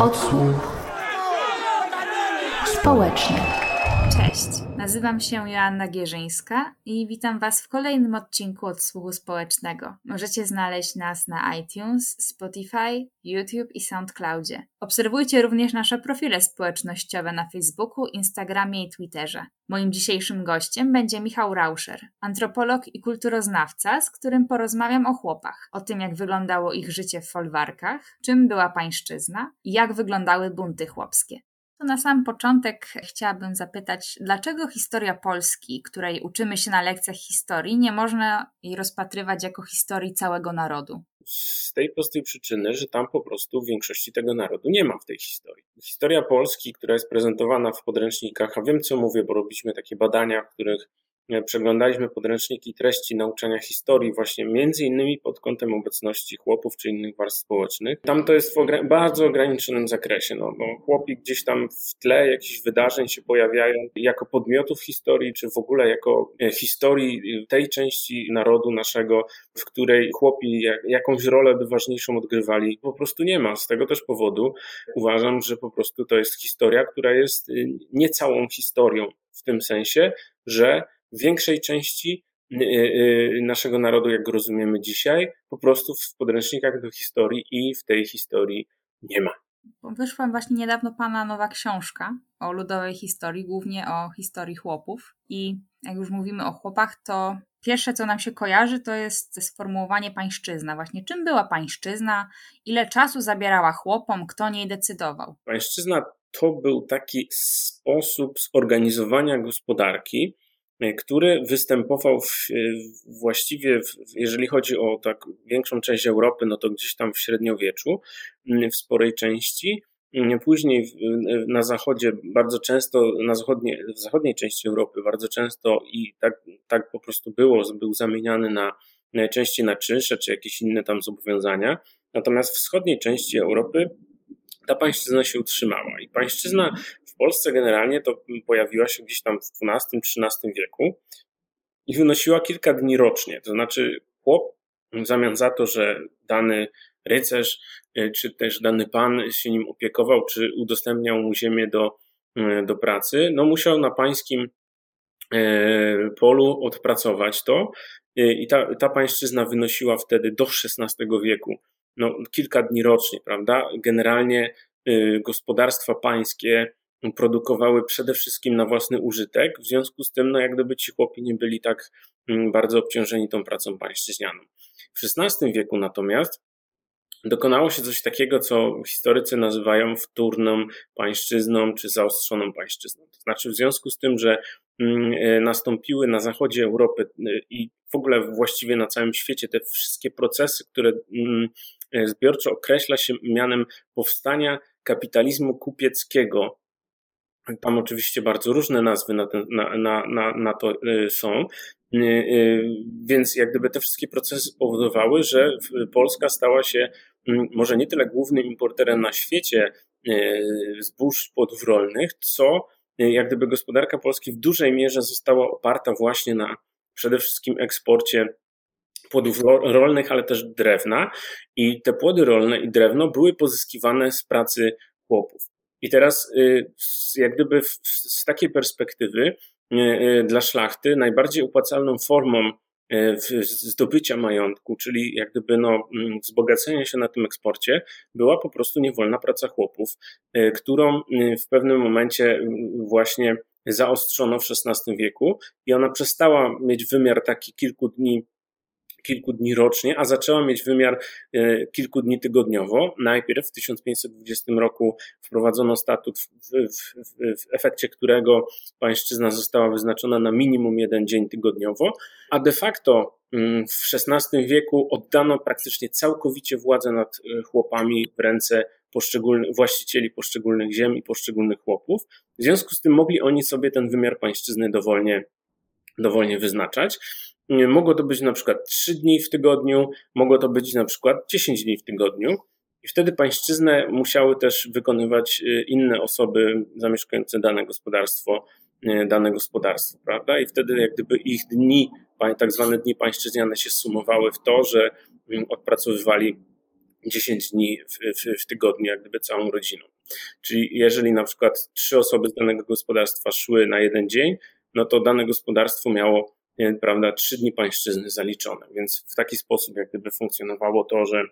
Odsłuch społeczny. Cześć, nazywam się Joanna Gierzyńska i witam Was w kolejnym odcinku Odsłuchu Społecznego. Możecie znaleźć nas na iTunes, Spotify, YouTube i SoundCloudzie. Obserwujcie również nasze profile społecznościowe na Facebooku, Instagramie i Twitterze. Moim dzisiejszym gościem będzie Michał Rauscher, antropolog i kulturoznawca, z którym porozmawiam o chłopach, o tym jak wyglądało ich życie w folwarkach, czym była pańszczyzna i jak wyglądały bunty chłopskie. To na sam początek chciałabym zapytać, dlaczego historia Polski, której uczymy się na lekcjach historii, nie można jej rozpatrywać jako historii całego narodu? Z tej prostej przyczyny, że tam po prostu większości tego narodu nie ma w tej historii. Historia Polski, która jest prezentowana w podręcznikach, a wiem co mówię, bo robiliśmy takie badania, w których przeglądaliśmy podręczniki treści nauczania historii właśnie między innymi pod kątem obecności chłopów czy innych warstw społecznych. Tam to jest w bardzo ograniczonym zakresie. No, no, chłopi gdzieś tam w tle jakichś wydarzeń się pojawiają jako podmiotów historii, czy w ogóle jako e, historii tej części narodu naszego, w której chłopi jakąś rolę by ważniejszą odgrywali, po prostu nie ma. Z tego też powodu uważam, że po prostu to jest historia, która jest y, nie całą historią w tym sensie, że większej części y, y, naszego narodu, jak go rozumiemy dzisiaj, po prostu w podręcznikach do historii i w tej historii nie ma. Wyszła właśnie niedawno pana nowa książka o ludowej historii, głównie o historii chłopów. I jak już mówimy o chłopach, to pierwsze, co nam się kojarzy, to jest sformułowanie pańszczyzna. Właśnie czym była pańszczyzna, ile czasu zabierała chłopom, kto niej decydował? Pańszczyzna to był taki sposób zorganizowania gospodarki, który występował w, właściwie, w, jeżeli chodzi o tak większą część Europy, no to gdzieś tam w średniowieczu, w sporej części. Później na zachodzie bardzo często, na zachodniej, w zachodniej części Europy bardzo często i tak, tak po prostu było, był zamieniany na najczęściej na czynsze czy jakieś inne tam zobowiązania. Natomiast w wschodniej części Europy ta pańszczyzna się utrzymała. I pańszczyzna w Polsce generalnie to pojawiła się gdzieś tam w XII-XIII wieku i wynosiła kilka dni rocznie. To znaczy, chłop w zamian za to, że dany rycerz e, czy też dany pan się nim opiekował, czy udostępniał mu ziemię do, e, do pracy, no musiał na pańskim e, polu odpracować to i ta, ta pańszczyzna wynosiła wtedy do XVI wieku no, kilka dni rocznie, prawda? Generalnie y, gospodarstwa pańskie produkowały przede wszystkim na własny użytek, w związku z tym, no, jak gdyby ci chłopi nie byli tak mm, bardzo obciążeni tą pracą pańszczyźnianą. W XVI wieku natomiast dokonało się coś takiego, co historycy nazywają wtórną pańszczyzną czy zaostrzoną pańszczyzną. To znaczy, w związku z tym, że mm, y, nastąpiły na zachodzie Europy y, i w ogóle właściwie na całym świecie te wszystkie procesy, które mm, E, zbiorczo określa się mianem powstania kapitalizmu kupieckiego. Tam oczywiście bardzo różne nazwy na, ten, na, na, na, na to e, są. E, więc jak gdyby te wszystkie procesy powodowały, że Polska stała się może nie tyle głównym importerem na świecie zbóż płodów rolnych, co jak gdyby gospodarka Polski w dużej mierze została oparta właśnie na przede wszystkim eksporcie płodów rolnych, ale też drewna. I te płody rolne i drewno były pozyskiwane z pracy chłopów. I teraz, y, jak gdyby z takiej perspektywy, y, y, dla szlachty najbardziej opłacalną formą zdobycia majątku, czyli jak gdyby no, mm, wzbogacenia się na tym eksporcie, była po prostu niewolna praca chłopów, którą w pewnym momencie właśnie zaostrzono w XVI wieku i ona przestała mieć wymiar taki kilku dni kilku dni rocznie, a zaczęła mieć wymiar e, kilku dni tygodniowo. Najpierw w 1520 roku wprowadzono statut, w, w, w, efekcie którego pańszczyzna została wyznaczona na minimum jeden dzień tygodniowo, a de facto mm, w XVI wieku oddano praktycznie całkowicie władzę nad e, chłopami w ręce poszczególnych, właścicieli poszczególnych ziem i poszczególnych chłopów. W związku z tym mogli oni sobie ten wymiar pańszczyzny dowolnie, dowolnie wyznaczać. Mogło to być na przykład 3 dni w tygodniu, mogło to być na przykład 10 dni w tygodniu. I wtedy pańszczyznę musiały też wykonywać y, inne osoby zamieszkujące dane gospodarstwo, y, dane gospodarstwo, prawda? I wtedy jak gdyby ich dni, tak zwane dni pańszczyzniane się sumowały w to, że mm, odpracowywali 10 dni w, w, w tygodniu, jak gdyby całą rodziną. Czyli jeżeli na przykład trzy osoby z danego gospodarstwa szły na jeden dzień, no to dane gospodarstwo miało prawda, trzy dni pańszczyzny zaliczone. Więc w taki sposób jak gdyby funkcjonowało to, że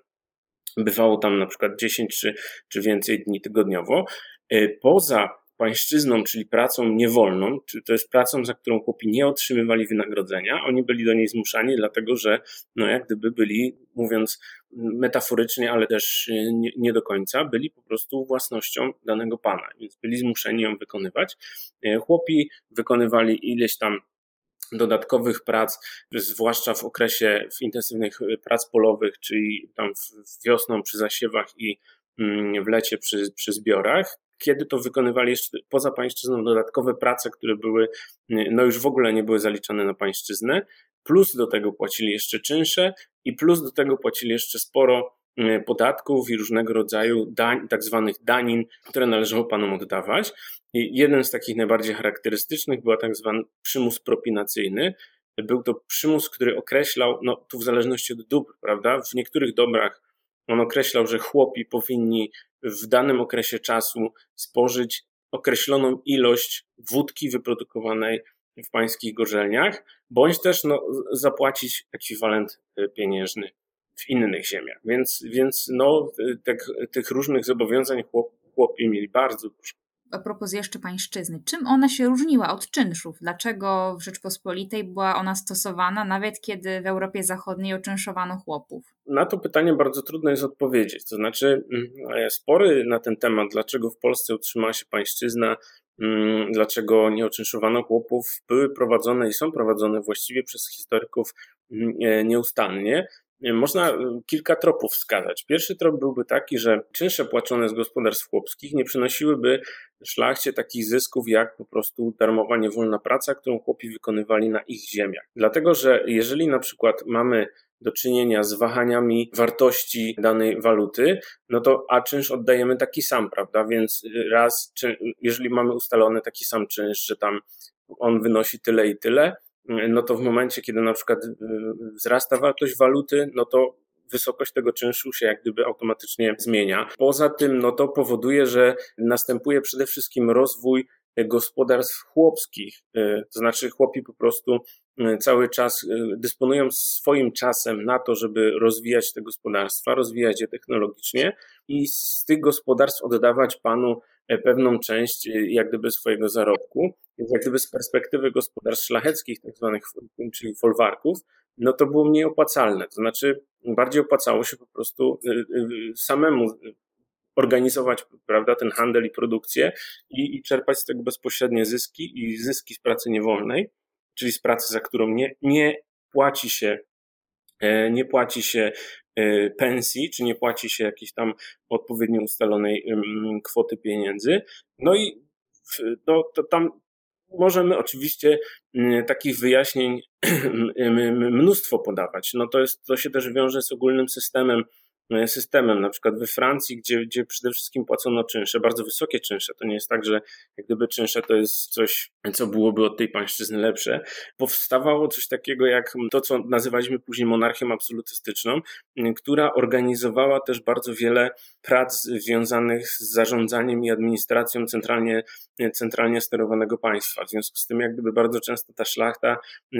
bywało tam na przykład 10 czy, czy więcej dni tygodniowo. E, poza pańszczyzną, czyli pracą niewolną, czyli to jest pracą, za którą chłopi nie otrzymywali wynagrodzenia, oni byli do niej zmuszani, dlatego że, no jak gdyby byli, mówiąc metaforycznie, ale też nie, nie do końca, byli po prostu własnością danego pana, więc byli zmuszeni ją wykonywać. E, chłopi wykonywali ileś tam dodatkowych prac, zwłaszcza w okresie w intensywnych prac polowych, czyli tam wiosną przy zasiewach i mm, w lecie przy, przy zbiorach, kiedy to wykonywali jeszcze poza pańszczyzną dodatkowe prace, które były, no już w ogóle nie były zaliczane na pańszczyznę, plus do tego płacili jeszcze czynsze i plus do tego płacili jeszcze sporo podatków i różnego rodzaju dań, tak zwanych danin, które należało panom oddawać. I jeden z takich najbardziej charakterystycznych był tak zwany przymus propinacyjny. Był to przymus, który określał, no tu w zależności od dóbr, prawda? W niektórych dobrach on określał, że chłopi powinni w danym okresie czasu spożyć określoną ilość wódki wyprodukowanej w pańskich gorzelniach, bądź też no, zapłacić ekwiwalent e, pieniężny w innych ziemiach. Więc, więc no, tych, tych różnych zobowiązań chłop, chłopi mieli bardzo dużo a propos jeszcze pańszczyzny, czym ona się różniła od czynszów? Dlaczego w Rzeczpospolitej była ona stosowana, nawet kiedy w Europie Zachodniej oczynszowano chłopów? Na to pytanie bardzo trudno jest odpowiedzieć. To znaczy, mm, spory na ten temat, dlaczego w Polsce utrzymała się pańszczyzna, mm, dlaczego nie oczynszowano chłopów, były prowadzone i są prowadzone właściwie przez historyków mm, e, nieustannie. Można y, kilka tropów wskazać. Pierwszy trop byłby taki, że czynsze płacone z gospodarstw chłopskich nie przynosiłyby szlachcie takich zysków jak po prostu darmowa niewolna praca, którą chłopi wykonywali na ich ziemiach. Dlatego, że jeżeli na przykład mamy do czynienia z wahaniami wartości danej waluty, no to a czynsz oddajemy taki sam, prawda? Więc raz, jeżeli mamy ustalony taki sam czynsz, że tam on wynosi tyle i tyle, no to w momencie, kiedy na przykład y, wzrasta wartość waluty, no to wysokość tego czynszu się jak gdyby automatycznie zmienia. Poza tym, no to powoduje, że następuje przede wszystkim rozwój gospodarstw chłopskich, y, to znaczy chłopi po prostu y, cały czas dysponują swoim czasem na to, żeby rozwijać te gospodarstwa, rozwijać je technologicznie i z tych gospodarstw oddawać panu pewną część e, jak gdyby swojego zarobku. Więc jak gdyby z perspektywy gospodarstw szlacheckich, tak zwanych, czyli folwarków, no to było mniej opłacalne. To znaczy bardziej opłacało się po prostu e, samemu organizować prawda, ten handel i produkcję i, i czerpać z tego bezpośrednie zyski i zyski z pracy niewolnej, czyli z pracy, za którą nie, nie płaci się nie płaci się pensji, czy nie płaci się jakiejś tam odpowiednio ustalonej kwoty pieniędzy. No i no, to tam możemy oczywiście takich wyjaśnień mnóstwo podawać. No to, jest, to się też wiąże z ogólnym systemem systemem, na przykład we Francji, gdzie, gdzie przede wszystkim płacono czynsze, bardzo wysokie czynsze. To nie jest tak, że jak gdyby czynsze to jest coś, co byłoby od tej pańszczyzny lepsze. Powstawało coś takiego jak to, co nazywaliśmy później monarchią absolutystyczną, która organizowała też bardzo wiele prac związanych z zarządzaniem i administracją centralnie, centralnie sterowanego państwa. W związku z tym, jak gdyby bardzo często ta szlachta,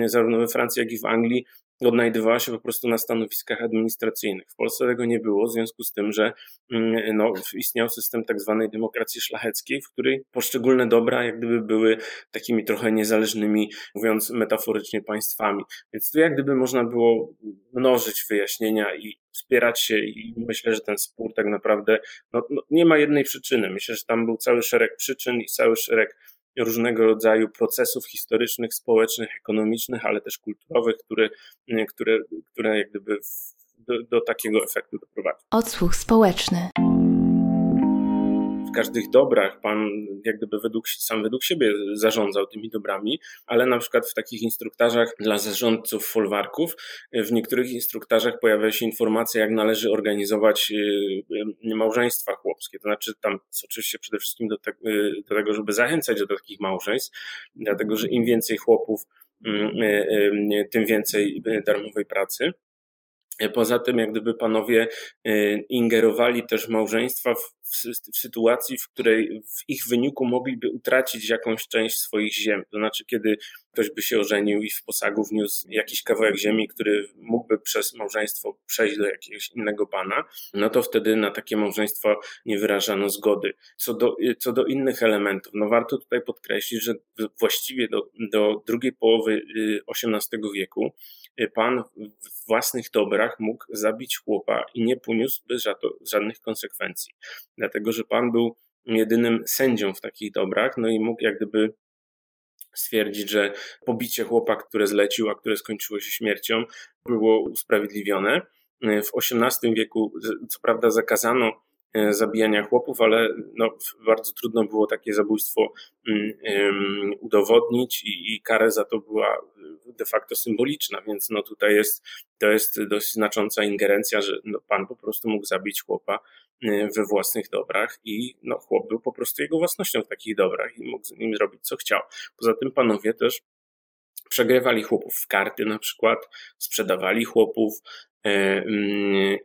zarówno we Francji, jak i w Anglii, odnajdywała się po prostu na stanowiskach administracyjnych. W Polsce tego nie było, w związku z tym, że mm, no, istniał system tak zwanej demokracji szlacheckiej, w której poszczególne dobra jak gdyby były takimi trochę niezależnymi, mówiąc metaforycznie, państwami. Więc tu jak gdyby można było mnożyć wyjaśnienia i wspierać się i myślę, że ten spór tak naprawdę no, no nie ma jednej przyczyny. Myślę, że tam był cały szereg przyczyn i cały szereg różnego rodzaju procesów historycznych, społecznych, ekonomicznych, ale też kulturowych, które, które, które jak gdyby do, do takiego efektu doprowadzą. Odsłuch społeczny każdych dobrach pan jak gdyby według, sam według siebie zarządzał tymi dobrami, ale na przykład w takich instruktażach dla zarządców folwarków, w niektórych instruktażach pojawia się informacja, jak należy organizować y, y, małżeństwa chłopskie. To znaczy tam oczywiście przede wszystkim do, te, do tego, żeby zachęcać do takich małżeństw, dlatego że im więcej chłopów, tym więcej darmowej pracy. Poza tym, jak gdyby panowie ingerowali też małżeństwa w w, sytuacji, w której w ich wyniku mogliby utracić jakąś część swoich ziem. To znaczy, kiedy ktoś by się ożenił i w posagu wniósł jakiś kawałek ziemi, który mógłby przez małżeństwo przejść do jakiegoś innego pana, no to wtedy na takie małżeństwo nie wyrażano zgody. Co do, co do innych elementów, no warto tutaj podkreślić, że właściwie do, do drugiej połowy XVIII y, wieku y, pan w własnych dobrach mógł zabić chłopa i nie poniósłby żadnych konsekwencji dlatego że Pan był jedynym sędzią w takich dobrach, no i mógł jak gdyby stwierdzić, że pobicie chłopa, które zlecił, a które skończyło się śmiercią, było usprawiedliwione. W XVIII wieku, co prawda, zakazano zabijania chłopów, ale no, bardzo trudno było takie zabójstwo um, udowodnić i, i karę za to była de facto symboliczna, więc no tutaj jest, to jest dość znacząca ingerencja, że no, pan po prostu mógł zabić chłopa Y, we własnych dobrach i no, chłop był po prostu jego własnością w takich dobrach i mógł z nim zrobić co chciał. Poza tym panowie też przegrywali chłopów w karty na przykład, sprzedawali chłopów, e, mm,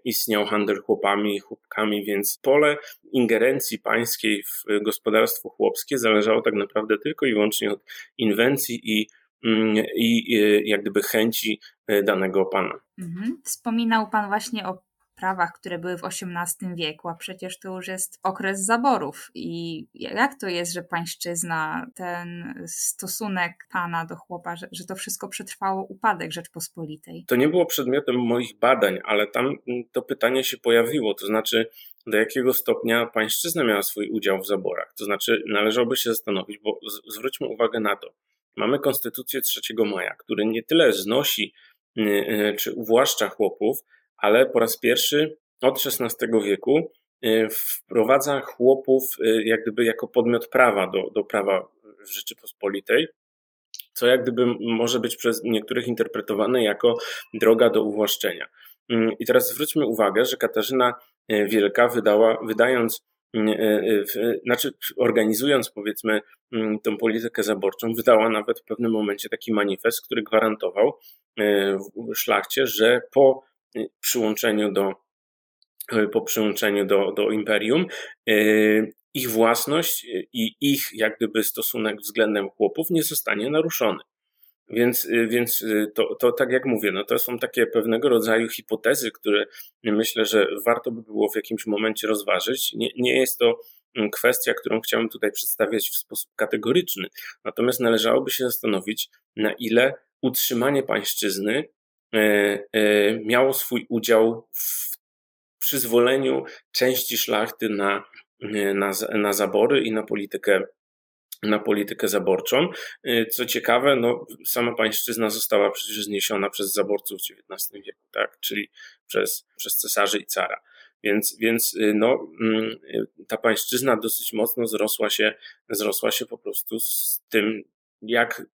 istniał handel chłopami i chłopkami, więc pole ingerencji pańskiej w gospodarstwo chłopskie zależało tak naprawdę tylko i wyłącznie od inwencji i mm, i jak gdyby chęci e, danego pana. Mhm. Wspominał Pan właśnie o prawach, które były w XVIII wieku, a przecież to już jest okres zaborów. I jak to jest, że pańszczyzna, ten stosunek pana do chłopa, że, że to wszystko przetrwało upadek Rzeczpospolitej? To nie było przedmiotem moich badań, ale tam mm, to pytanie się pojawiło, to znaczy do jakiego stopnia pańszczyzna miała swój udział w zaborach. To znaczy należałoby się zastanowić, bo zwróćmy uwagę na to. Mamy Konstytucję 3 maja, który nie tyle znosi y, y, czy uwłaszcza chłopów, ale po raz pierwszy od XVI wieku y, wprowadza chłopów y, jak gdyby jako podmiot prawa do, do prawa w Rzeczypospolitej, co jak gdyby może być przez niektórych interpretowane jako droga do uwłaszczenia. Mm, I teraz zwróćmy uwagę, że Katarzyna y, Wielka wydała, wydając, znaczy organizując powiedzmy mm, tą politykę zaborczą, wydała nawet w pewnym momencie taki manifest, który gwarantował szlachcie, że po przyłączeniu do, po przyłączeniu do, do imperium, e, ich własność i ich jak gdyby stosunek względem chłopów nie zostanie naruszony. Więc, więc to, to tak jak mówię, no to są takie pewnego rodzaju hipotezy, które myślę, że warto by było w jakimś momencie rozważyć. Nie, nie jest to kwestia, którą chciałem tutaj przedstawiać w sposób kategoryczny. Natomiast należałoby się zastanowić, na ile utrzymanie pańszczyzny miało swój udział w przyzwoleniu części szlachty na, e, na, na zabory i na politykę na politykę zaborczą. Co ciekawe, no, sama pańszczyzna została przecież zniesiona przez zaborców w XIX wieku, tak? czyli przez, przez cesarzy i cara. Więc, więc no, mm, ta pańszczyzna dosyć mocno zrosła się, zrosła się po prostu z tym, jak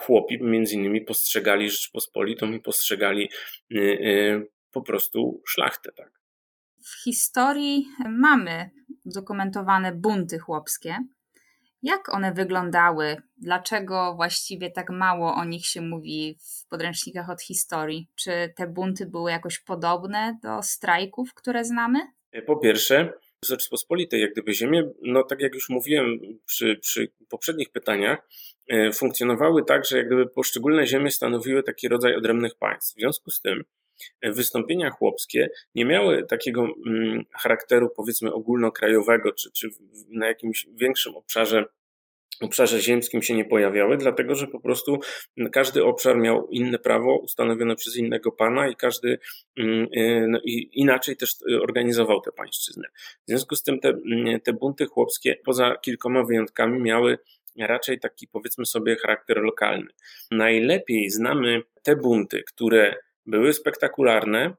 chłopi między innymi postrzegali Rzeczpospolitą i postrzegali y, y, po prostu szlachtę. Tak. W historii mamy dokumentowane bunty chłopskie. Jak one wyglądały? Dlaczego właściwie tak mało o nich się mówi w podręcznikach od historii? Czy te bunty były jakoś podobne do strajków, które znamy? Po pierwsze, Rzeczpospolitej, jak gdyby ziemię, no tak jak już mówiłem przy, przy poprzednich pytaniach, e, funkcjonowały tak, że jak gdyby poszczególne ziemie stanowiły taki rodzaj odrębnych państw. W związku z tym e, wystąpienia chłopskie nie miały takiego mm, charakteru powiedzmy ogólnokrajowego, czy, czy na jakimś większym obszarze obszarze ziemskim się nie pojawiały, dlatego że po prostu każdy obszar miał inne prawo ustanowione przez innego pana i każdy mm, y, no, i inaczej też organizował tę pańszczyznę. W związku z tym te, mm, te bunty chłopskie, poza kilkoma wyjątkami, miały raczej taki powiedzmy sobie charakter lokalny. Najlepiej znamy te bunty, które były spektakularne,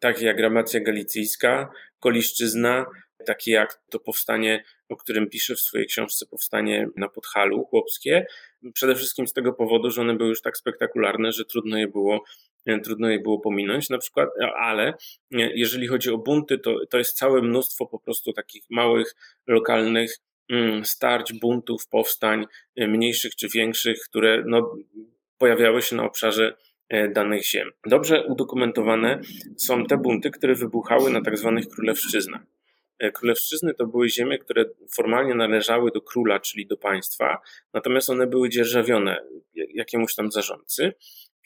takie jak Gramacja Galicyjska, Koliszczyzna, takie jak to powstanie, o którym pisze w swojej książce Powstanie na Podhalu chłopskie. Przede wszystkim z tego powodu, że one były już tak spektakularne, że trudno je było trudno je było pominąć na przykład, ale jeżeli chodzi o bunty, to, to jest całe mnóstwo po prostu takich małych, lokalnych mm, starć, buntów, powstań, mniejszych czy większych, które no, pojawiały się na obszarze danych ziem. Dobrze udokumentowane są te bunty, które wybuchały na tak zwanych królewszczyznach. Królewszczyzny to były ziemie, które formalnie należały do króla, czyli do państwa, natomiast one były dzierżawione jakiemuś tam zarządcy.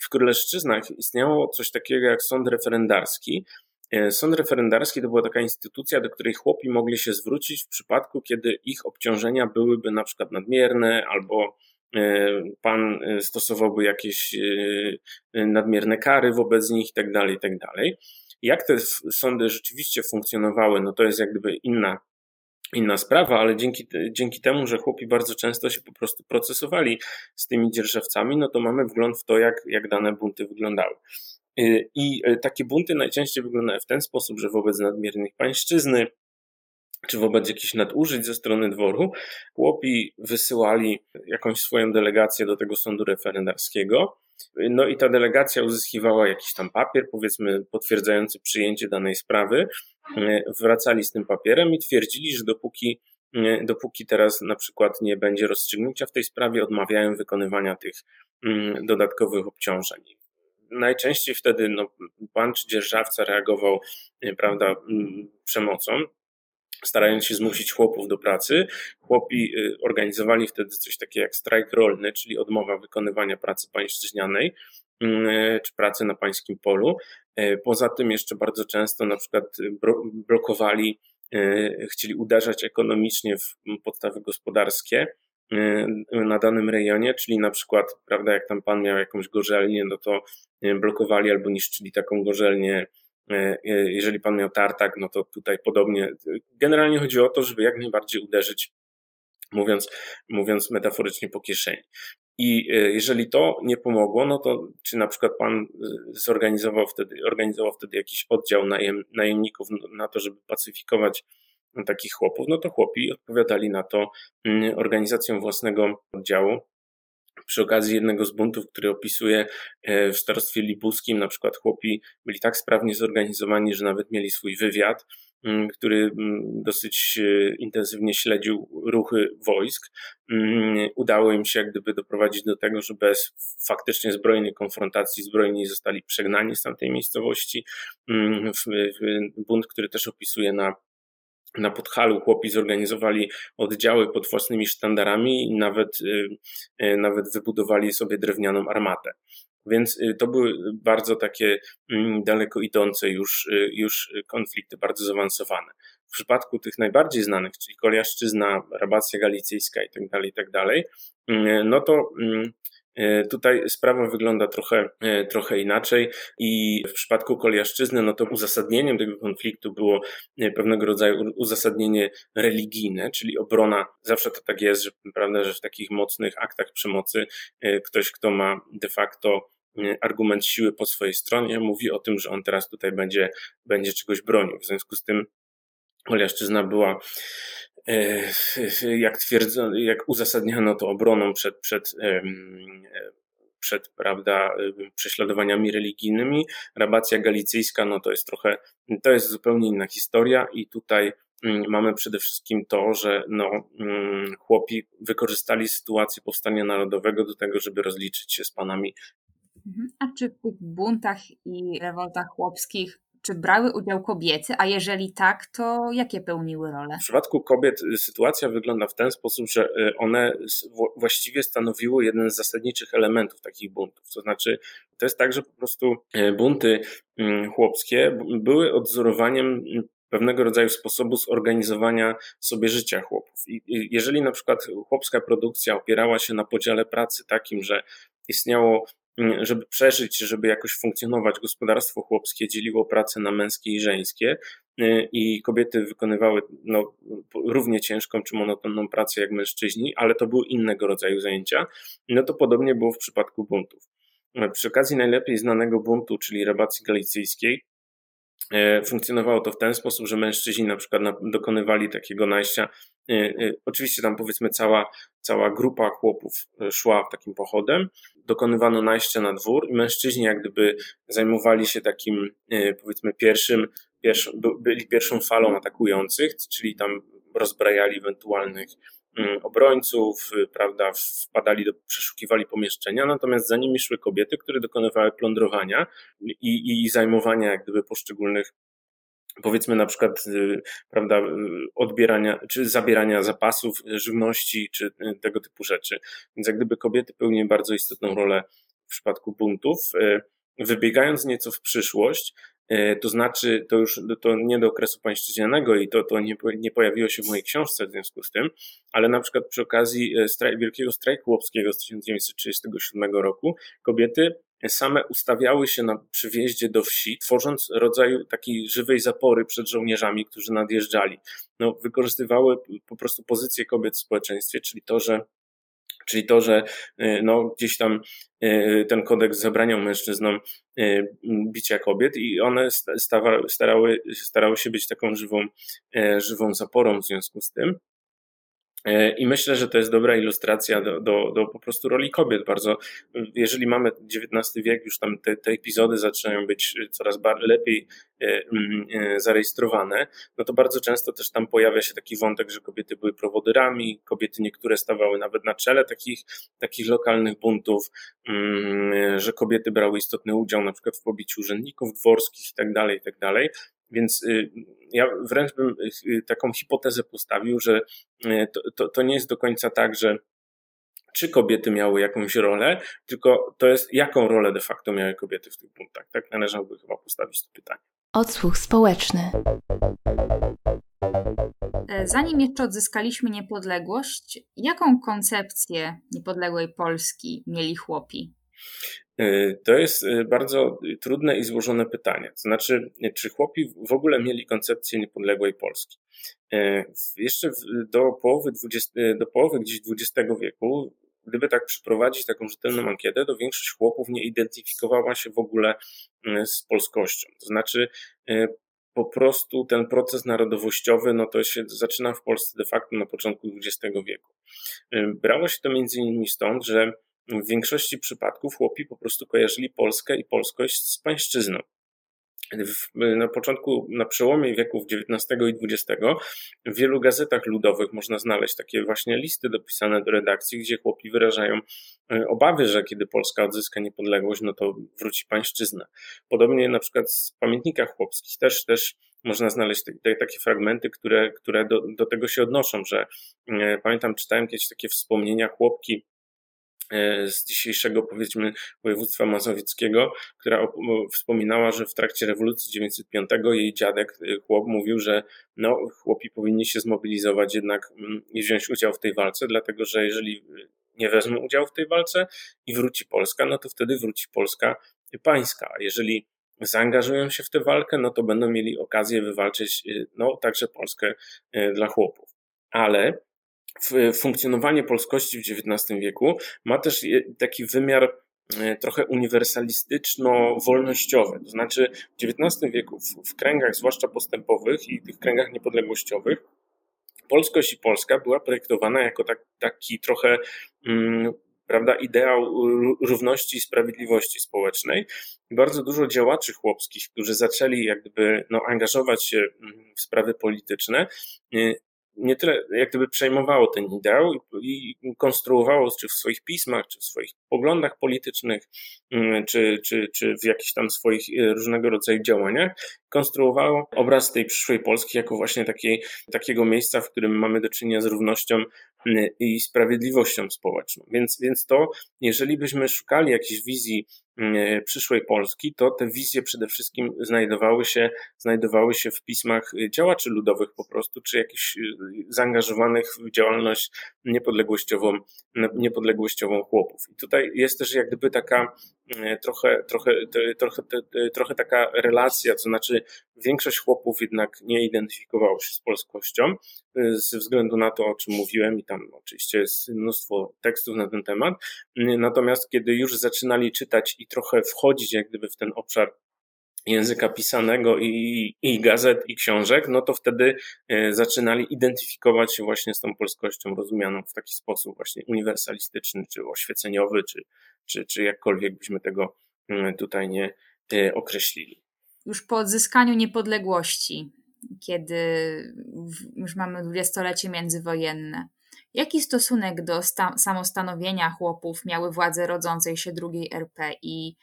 W królewszczyznach istniało coś takiego jak sąd referendarski, E, sąd referendarski to była taka instytucja, do której chłopi mogli się zwrócić w przypadku, kiedy ich obciążenia byłyby na przykład nadmierne albo e, pan e, stosowałby jakieś nadmierne kary wobec nich itd., tak itd. Jak te sądy rzeczywiście funkcjonowały, no to jest jak gdyby inna, inna sprawa, ale dzięki, dzięki temu, że chłopi bardzo często się po prostu procesowali z tymi dzierżawcami, no to mamy wgląd w to, jak, jak dane bunty wyglądały. Y, I y, takie bunty najczęściej wyglądają w ten sposób, że wobec nadmiernych pańszczyzny, czy wobec jakichś nadużyć ze strony dworu, chłopi wysyłali jakąś swoją delegację do tego sądu referendarskiego. No i ta delegacja uzyskiwała jakiś tam papier, powiedzmy, potwierdzający przyjęcie danej sprawy. Y, wracali z tym papierem i twierdzili, że dopóki, dopóki teraz na przykład nie będzie rozstrzygnięcia w tej sprawie, odmawiają wykonywania tych mm, dodatkowych obciążeń najczęściej wtedy no, pan czy dzierżawca reagował e, prawda, przemocą, starając się zmusić chłopów do pracy. Chłopi e, organizowali wtedy coś takiego jak strajk rolny, czyli odmowa wykonywania pracy pańszczyźnianej e, czy pracy na pańskim polu. Poza tym jeszcze bardzo często na przykład blokowali, chcieli uderzać ekonomicznie w podstawy gospodarskie na danym rejonie, czyli na przykład, prawda, jak tam pan miał jakąś gorzelnię, no to blokowali albo niszczyli taką gorzelnię. E, e, jeżeli pan miał tartak, no to tutaj podobnie. Generalnie chodzi o to, żeby jak najbardziej uderzyć, mówiąc, mówiąc metaforycznie, po kieszeni. I e, jeżeli to nie pomogło, no to czy na przykład pan zorganizował wtedy, organizował wtedy jakiś oddział najem, najemników na to, żeby pacyfikować takich chłopów, no to chłopi odpowiadali na to mm, organizacją własnego oddziału. Przy okazji jednego z buntów, który opisuje e, w starostwie libuskim, na przykład chłopi byli tak sprawnie zorganizowani, że nawet mieli swój wywiad, mm, który mm, dosyć e, intensywnie śledził ruchy wojsk. Udało im się jak gdyby doprowadzić do tego, że bez faktycznie zbrojnej konfrontacji zbrojni zostali przegnani z tamtej miejscowości. Bunt, który też opisuje na na Podhalu chłopi zorganizowali oddziały pod własnymi sztandarami i nawet, y, y, nawet wybudowali sobie drewnianą armatę. Więc y, to były bardzo takie mm, daleko idące już, już konflikty, bardzo zaawansowane. W przypadku tych najbardziej znanych, czyli Koliaszczyzna, Rabacja Galicyjska itd., tak itd., tak no to mm, tutaj sprawa wygląda trochę, e, trochę inaczej i w przypadku Koliaszczyzny, no to uzasadnieniem tego konfliktu było e, pewnego rodzaju uzasadnienie religijne, czyli obrona, zawsze to tak jest, że, prawda, że w takich mocnych aktach przemocy ktoś, kto ma de facto argument siły po swojej stronie, mówi o tym, że on teraz tutaj będzie, będzie czegoś bronił. W związku z tym Koliaszczyzna była jak twierdzono, jak uzasadniano to obroną przed, przed, przed prawda, prześladowaniami religijnymi. Rabacja galicyjska, no to jest trochę, to jest zupełnie inna historia i tutaj mm, mamy przede wszystkim to, że no, mm, chłopi wykorzystali sytuację powstania narodowego do tego, żeby rozliczyć się z panami. Mhm. A czy w buntach i rewoltach chłopskich czy brały udział kobiety, a jeżeli tak, to jakie pełniły role? W przypadku kobiet y, sytuacja wygląda w ten sposób, że y, one właściwie stanowiły jeden z zasadniczych elementów takich buntów. To znaczy, to jest tak, że po prostu y, bunty mm, chłopskie były odzorowaniem pewnego rodzaju sposobu zorganizowania sobie życia chłopów. I jeżeli na przykład chłopska produkcja opierała się na podziale pracy takim, że istniało Mm, żeby przeżyć, żeby jakoś funkcjonować, gospodarstwo chłopskie dzieliło pracę na męskie i żeńskie y, i kobiety wykonywały no, równie ciężką czy monotonną pracę jak mężczyźni, ale to były innego rodzaju zajęcia. No to podobnie było w przypadku buntów. Przy okazji najlepiej znanego buntu, czyli rabacji galicyjskiej, E, funkcjonowało to w ten sposób, że mężczyźni na przykład dokonywali takiego najścia. E, e, oczywiście tam powiedzmy cała, cała grupa chłopów szła takim pochodem, dokonywano najścia na dwór i mężczyźni jak gdyby zajmowali się takim powiedzmy pierwszym, pierwszą, byli pierwszą falą atakujących, czyli tam rozbrajali ewentualnych obrońców, prawda, wpadali do, przeszukiwali pomieszczenia, natomiast za nimi szły kobiety, które dokonywały plądrowania i, i zajmowania jak gdyby poszczególnych powiedzmy na przykład, y, prawda, y, odbierania czy zabierania zapasów żywności, czy y, tego typu rzeczy. Więc jak gdyby kobiety pełniły bardzo istotną rolę w przypadku buntów. Wybiegając nieco w przyszłość, to znaczy, to już to nie do okresu pańszczyźnianego i to, to nie, nie pojawiło się w mojej książce w związku z tym, ale na przykład przy okazji straj, Wielkiego Strajku Łopskiego z 1937 roku kobiety same ustawiały się na przyjeździe do wsi, tworząc rodzaj takiej żywej zapory przed żołnierzami, którzy nadjeżdżali. No, wykorzystywały po prostu pozycję kobiet w społeczeństwie, czyli to, że Czyli to, że y, no, gdzieś tam y, ten kodeks zabraniał mężczyznom y, bicia kobiet i one starały, starały się być taką żywą, żywą zaporą w związku z tym. E, I myślę, że to jest dobra ilustracja do, do, do po prostu roli kobiet. Bardzo, jeżeli mamy XIX wiek, już tam te, te epizody zaczynają być coraz lepiej e, mm, e, zarejestrowane, no to bardzo często też tam pojawia się taki wątek, że kobiety były prowodyrami, kobiety niektóre stawały nawet na czele takich, takich lokalnych buntów, mm, że kobiety brały istotny udział na przykład w pobiciu urzędników dworskich i tak Więc y, ja wręcz bym y, taką hipotezę postawił, że y, to, to, to nie jest do końca tak, że czy kobiety miały jakąś rolę, tylko to jest jaką rolę de facto miały kobiety w tych punktach. Tak należałoby chyba postawić to pytanie. Odsłuch społeczny. E, zanim jeszcze odzyskaliśmy niepodległość, jaką koncepcję niepodległej Polski mieli chłopi? E, to jest e, bardzo trudne i złożone pytanie. To znaczy, czy chłopi w ogóle mieli koncepcję niepodległej Polski? Jeszcze do połowy, 20, do połowy gdzieś XX wieku, gdyby tak przeprowadzić taką rzetelną ankietę, to większość chłopów nie identyfikowała się w ogóle z polskością. To znaczy, po prostu ten proces narodowościowy, no to się zaczyna w Polsce de facto na początku XX wieku. Brało się to między innymi stąd, że w większości przypadków chłopi po prostu kojarzyli Polskę i polskość z pańszczyzną. Na początku, na przełomie wieków XIX i XX w wielu gazetach ludowych można znaleźć takie właśnie listy dopisane do redakcji, gdzie chłopi wyrażają e, obawy, że kiedy Polska odzyska niepodległość, no to wróci pańszczyzna. Podobnie na przykład w pamiętnikach chłopskich też, też można znaleźć te, te, takie fragmenty, które, które do, do tego się odnoszą, że e, pamiętam, czytałem kiedyś takie wspomnienia chłopki z dzisiejszego, powiedzmy, województwa mazowieckiego, która wspominała, że w trakcie rewolucji 905 jej dziadek, e, chłop, mówił, że no, chłopi powinni się zmobilizować jednak mm, i wziąć udział w tej walce, dlatego że jeżeli nie wezmą udziału w tej walce i wróci Polska, no to wtedy wróci Polska pańska. A jeżeli zaangażują się w tę walkę, no to będą mieli okazję wywalczyć e, no, także Polskę dla chłopów. Ale funkcjonowanie polskości w XIX wieku ma też taki wymiar e, trochę uniwersalistyczno-wolnościowy. To znaczy w XIX wieku w, w kręgach, zwłaszcza postępowych i tych kręgach niepodległościowych, polskość i Polska była projektowana jako tak, taki trochę mm, prawda, ideał równości i sprawiedliwości społecznej. Bardzo dużo działaczy chłopskich, którzy zaczęli jakby no, angażować się mm, w sprawy polityczne, e, nie tyle jak gdyby przejmowało ten ideał i, i konstruowało, czy w swoich pismach, czy w swoich poglądach politycznych, mm, czy, czy, czy w jakichś tam swoich e, różnego rodzaju działaniach, konstruowało obraz tej przyszłej Polski jako właśnie takiej, takiego miejsca, w którym mamy do czynienia z równością mm, i sprawiedliwością społeczną. Więc, więc to, jeżeli byśmy szukali jakiejś wizji E, przyszłej Polski, to te wizje przede wszystkim znajdowały się, znajdowały się w pismach działaczy ludowych po prostu, czy jakichś e, zaangażowanych w działalność niepodległościową, niepodległościową chłopów. I tutaj jest też jak gdyby taka trochę, trochę, trochę, trochę taka relacja, to znaczy większość chłopów jednak nie identyfikowało się z polskością, ze względu na to, o czym mówiłem i tam oczywiście jest mnóstwo tekstów na ten temat. Natomiast kiedy już zaczynali czytać i trochę wchodzić jak gdyby w ten obszar języka pisanego i, i gazet i książek, no to wtedy e, zaczynali identyfikować się właśnie z tą polskością rozumianą w taki sposób właśnie uniwersalistyczny, czy oświeceniowy, czy, czy, czy jakkolwiek byśmy tego tutaj nie określili. Już po odzyskaniu niepodległości, kiedy już mamy dwudziestolecie międzywojenne, Jaki stosunek do samostanowienia chłopów miały władze rodzącej się drugiej RP i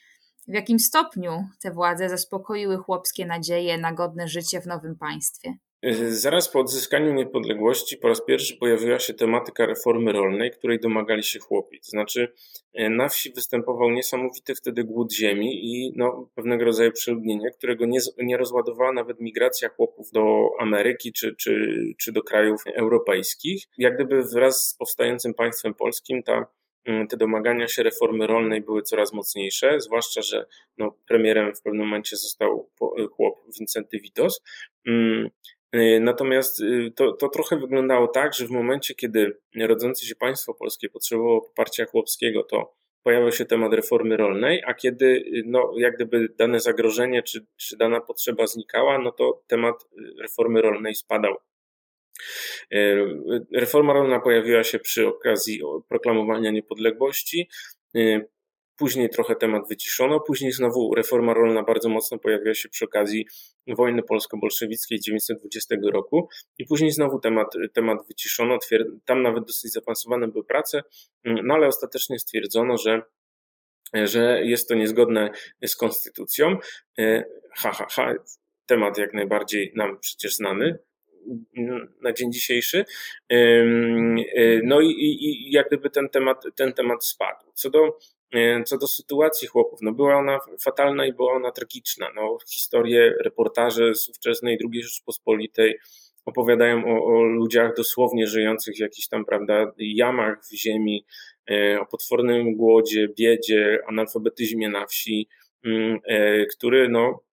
w jakim stopniu te władze zaspokoiły chłopskie nadzieje na godne życie w nowym państwie? Zaraz po odzyskaniu niepodległości po raz pierwszy pojawiła się tematyka reformy rolnej, której domagali się chłopi. To znaczy, e, na wsi występował niesamowity wtedy głód ziemi i no, pewnego rodzaju przeludnienie, którego nie, nie rozładowała nawet migracja chłopów do Ameryki czy, czy, czy do krajów europejskich. Jak gdyby wraz z powstającym państwem polskim ta mm, te domagania się reformy rolnej były coraz mocniejsze, zwłaszcza, że no, premierem w pewnym momencie został chłop Wincenty Witos. Y, natomiast y, to, to trochę wyglądało tak, że w momencie, kiedy rodzące się państwo polskie potrzebowało poparcia chłopskiego, to pojawiał się temat reformy rolnej, a kiedy y, no, jak gdyby dane zagrożenie czy, czy dana potrzeba znikała, no to temat reformy rolnej spadał. Reforma rolna pojawiła się przy okazji proklamowania niepodległości. Później trochę temat wyciszono, później znowu reforma rolna bardzo mocno pojawiła się przy okazji wojny polsko-bolszewickiej 1920 roku i później znowu temat, temat wyciszono, tam nawet dosyć zaawansowane były prace, no ale ostatecznie stwierdzono, że że jest to niezgodne z konstytucją. Ha, ha, ha, temat jak najbardziej nam przecież znany na dzień dzisiejszy. No i, i, i jak gdyby ten temat, ten temat spadł. Co do E, co do sytuacji chłopów, no była ona fatalna i była ona tragiczna. No, historie, reportaże z ówczesnej II Rzeczpospolitej opowiadają o, o ludziach dosłownie żyjących w jakichś tam, prawda, jamach w ziemi, e, o potwornym głodzie, biedzie, analfabetyzmie na wsi, mm, e, który no,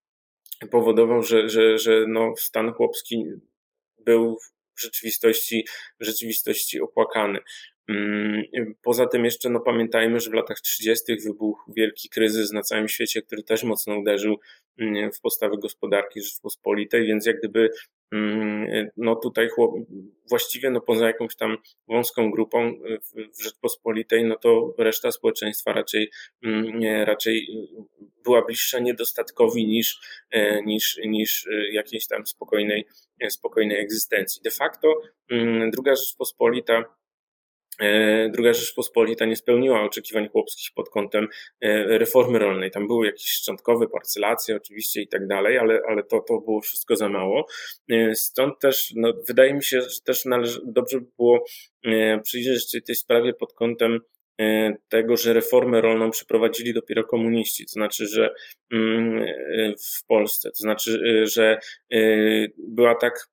powodował, że, że, że no, stan chłopski był w rzeczywistości, w rzeczywistości opłakany. Mm, poza tym jeszcze no, pamiętajmy, że w latach 30. wybuchł wielki kryzys na całym świecie, który też mocno uderzył mm, w podstawy gospodarki Rzeczpospolitej, więc jak gdyby mm, no tutaj chłop, właściwie no poza jakąś tam wąską grupą w Rzeczpospolitej, no to reszta społeczeństwa raczej, raczej była bliższa niedostatkowi niż, e, niż, niż e, jakiejś tam spokojnej, spokojnej egzystencji. De facto druga Rzeczpospolita E, druga Rzeczpospolita nie spełniła oczekiwań chłopskich pod kątem e, reformy rolnej. Tam były jakieś szczątkowe parcelacje oczywiście i tak dalej, ale, ale to, to było wszystko za mało. E, stąd też no, wydaje mi się, że też należy, dobrze by było przyjrzeć się tej sprawie pod kątem tego, że reformę rolną przeprowadzili dopiero komuniści, to znaczy, że mm, w Polsce, to znaczy, że była tak E,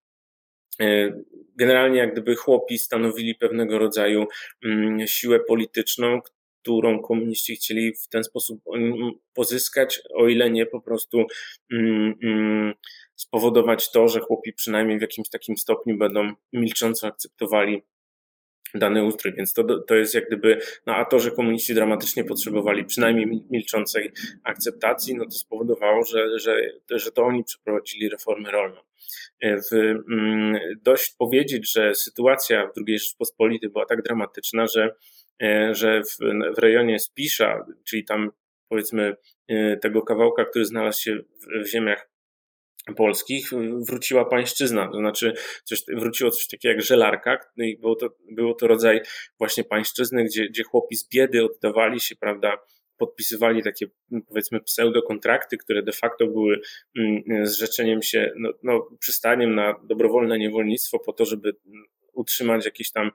generalnie jak gdyby chłopi stanowili pewnego rodzaju mm, siłę polityczną, którą komuniści chcieli w ten sposób mm, pozyskać, o ile nie po prostu mm, spowodować to, że chłopi przynajmniej w jakimś takim stopniu będą milcząco akceptowali dany ustrój, więc to, to jest jak gdyby, no a to, że komuniści dramatycznie potrzebowali przynajmniej milczącej akceptacji, no to spowodowało, że, że, że to oni przeprowadzili reformę rolną. W, mm, dość powiedzieć, że sytuacja w II Rzeczpospolitej była tak dramatyczna, że, e, że w, w rejonie Spisza, czyli tam powiedzmy e, tego kawałka, który znalazł się w, w ziemiach polskich wróciła pańszczyzna, to znaczy coś, wróciło coś takiego jak żelarka no i było to, było to rodzaj właśnie pańszczyzny, gdzie, gdzie chłopi z biedy oddawali się, prawda, podpisywali takie powiedzmy pseudokontrakty, które de facto były mm, zrzeczeniem się, no, no, przystaniem na dobrowolne niewolnictwo po to, żeby utrzymać jakieś tam,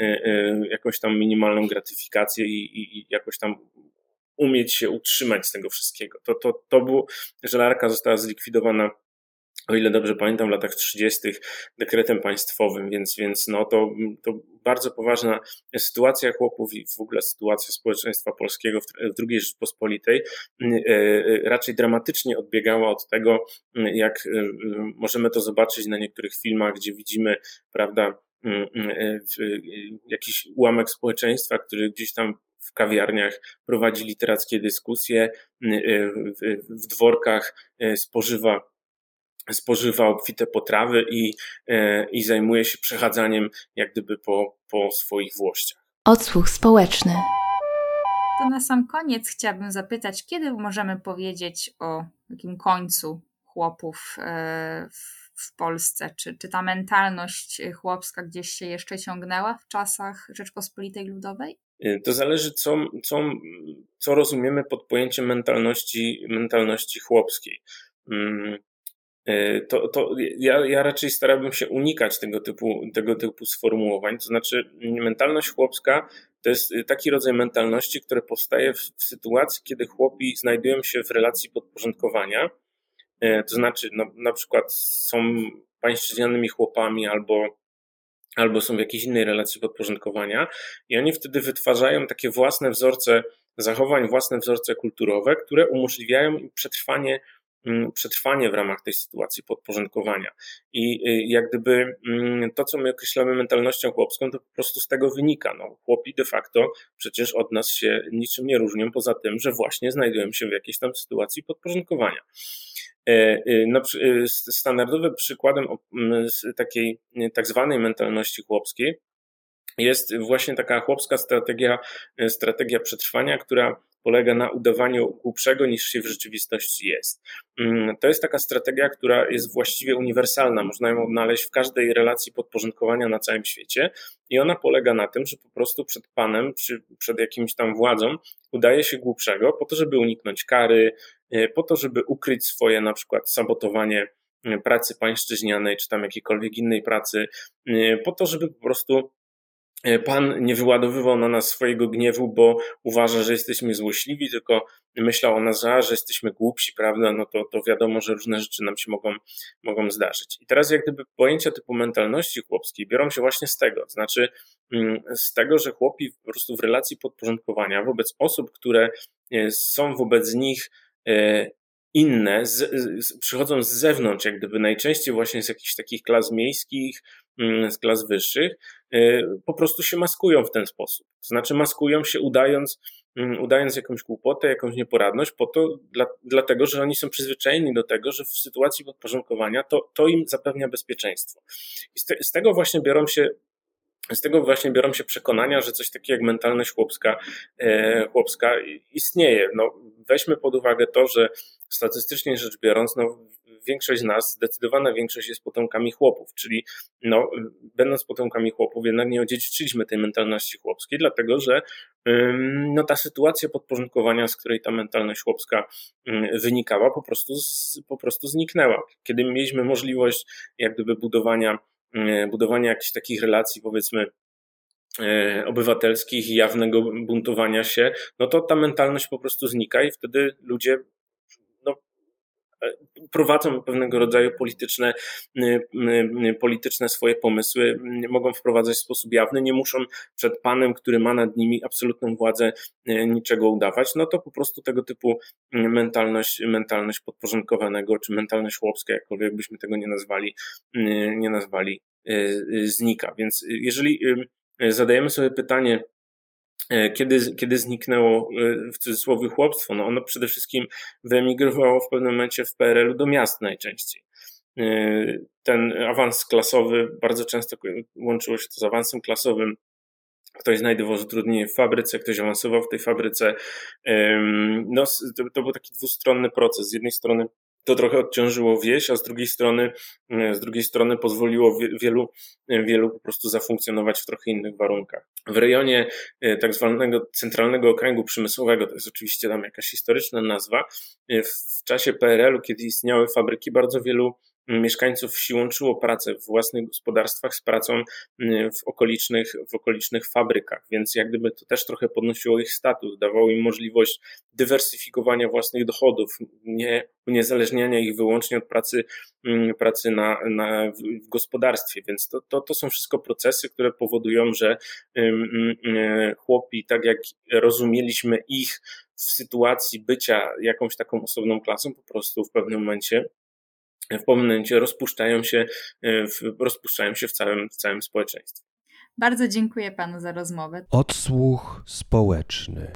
e, e, jakąś tam minimalną gratyfikację i, i, i jakoś tam umieć się utrzymać z tego wszystkiego. To, to, to było, żelarka została zlikwidowana o ile dobrze pamiętam, w latach 30. dekretem państwowym, więc, więc no to, to bardzo poważna sytuacja chłopów i w ogóle sytuacja społeczeństwa polskiego w, II Rzeczpospolitej e, e, raczej dramatycznie odbiegała od tego, jak e, możemy to zobaczyć na niektórych filmach, gdzie widzimy, prawda, jakiś ułamek społeczeństwa, który gdzieś tam w kawiarniach prowadzi literackie dyskusje, w dworkach spożywa spożywa obfite potrawy i, e, i zajmuje się przechadzaniem jak gdyby po, po swoich włościach. Odsłuch społeczny. To na sam koniec chciałabym zapytać, kiedy możemy powiedzieć o takim końcu chłopów e, w Polsce? Czy, czy ta mentalność chłopska gdzieś się jeszcze ciągnęła w czasach Rzeczpospolitej Ludowej? Y, to zależy, co, co, co rozumiemy pod pojęciem mentalności, mentalności chłopskiej. Y, to, to ja, ja raczej starałbym się unikać tego typu, tego typu sformułowań. To znaczy, mentalność chłopska to jest taki rodzaj mentalności, który powstaje w, w sytuacji, kiedy chłopi znajdują się w relacji podporządkowania. Y, to znaczy, no, na przykład są pańszczyźnianymi chłopami albo albo są w jakiejś innej relacji podporządkowania i oni wtedy wytwarzają takie własne wzorce zachowań, własne wzorce kulturowe, które umożliwiają im przetrwanie, przetrwanie w ramach tej sytuacji podporządkowania. I y, jak gdyby mm, to, co my określamy mentalnością chłopską, to po prostu z tego wynika. No, chłopi de facto przecież od nas się niczym nie różnią, poza tym, że właśnie znajdują się w jakiejś tam sytuacji podporządkowania. E, e, no, e, standardowym przykładem takiej tak zwanej mentalności chłopskiej jest właśnie taka chłopska strategia, strategia przetrwania, która polega na udawaniu głupszego niż się w rzeczywistości jest. Mm, to jest taka strategia, która jest właściwie uniwersalna. Można ją odnaleźć w każdej relacji podporządkowania na całym świecie i ona polega na tym, że po prostu przed panem czy przed jakimś tam władzą udaje się głupszego po to, żeby uniknąć kary, e, po to, żeby ukryć swoje na przykład sabotowanie e, pracy pańszczyźnianej czy tam jakiejkolwiek innej pracy, e, po to, żeby po prostu Pan nie wyładowywał na nas swojego gniewu, bo uważa, że jesteśmy złośliwi, tylko myślał o nas, że, jesteśmy głupsi, prawda? No to, to wiadomo, że różne rzeczy nam się mogą, mogą zdarzyć. I teraz, jak gdyby pojęcia typu mentalności chłopskiej biorą się właśnie z tego, znaczy mm, z tego, że chłopi po prostu w relacji podporządkowania wobec osób, które e, są wobec nich e, inne, z, z, przychodzą z zewnątrz, jak gdyby najczęściej właśnie z jakichś takich klas miejskich, z klas wyższych, y, po prostu się maskują w ten sposób. To znaczy maskują się udając, mm, udając jakąś głupotę, jakąś nieporadność, po to, dla, dlatego, że oni są przyzwyczajeni do tego, że w sytuacji podporządkowania to, to im zapewnia bezpieczeństwo. I z, te, z tego właśnie biorą się z tego właśnie biorą się przekonania, że coś takiego jak mentalność chłopska, e, chłopska istnieje. No, weźmy pod uwagę to, że statystycznie rzecz biorąc, no, większość z nas, zdecydowana większość jest potomkami chłopów, czyli no, będąc potomkami chłopów, jednak nie odziedziczyliśmy tej mentalności chłopskiej, dlatego że no, ta sytuacja podporządkowania, z której ta mentalność chłopska wynikała, po prostu, po prostu zniknęła. Kiedy mieliśmy możliwość jak gdyby budowania, budowania jakichś takich relacji, powiedzmy, e, obywatelskich i jawnego buntowania się, no to ta mentalność po prostu znika i wtedy ludzie prowadzą pewnego rodzaju polityczne, y, y, polityczne swoje pomysły, mogą wprowadzać w sposób jawny, nie muszą przed panem, który ma nad nimi absolutną władzę, y, niczego udawać, no to po prostu tego typu mentalność, mentalność podporządkowanego, czy mentalność chłopska, jakkolwiek byśmy tego nie nazwali, nie nazwali, znika. Więc jeżeli zadajemy sobie pytanie, kiedy, kiedy zniknęło e, w cudzysłowie chłopstwo? No ono przede wszystkim wyemigrowało w pewnym momencie w PRL-u do miast najczęściej. E, ten awans klasowy bardzo często łączyło się to z awansem klasowym. Ktoś znajdował zatrudnienie w fabryce, ktoś awansował w tej fabryce. No, to, to był taki dwustronny proces. Z jednej strony to trochę odciążyło wieś, a z drugiej strony, e, z drugiej strony pozwoliło wielu, e, wielu po prostu zafunkcjonować w trochę innych warunkach. W rejonie e, tak zwanego centralnego okręgu przemysłowego, to jest oczywiście tam jakaś historyczna nazwa, w czasie PRL-u, kiedy istniały fabryki, bardzo wielu mieszkańców wsi łączyło pracę w własnych gospodarstwach z pracą mm, w okolicznych, w okolicznych fabrykach, więc jak gdyby to też trochę podnosiło ich status, dawało im możliwość dywersyfikowania własnych dochodów, nie uniezależniania ich wyłącznie od pracy, mm, pracy na, na, w gospodarstwie, więc to, to, to są wszystko procesy, które powodują, że chłopi, tak jak rozumieliśmy ich w sytuacji bycia jakąś taką osobną klasą, po prostu w pewnym momencie w pewnym momencie rozpuszczają się, e, w, rozpuszczają się w całym, w całym społeczeństwie. Bardzo dziękuję panu za rozmowę. Odsłuch społeczny.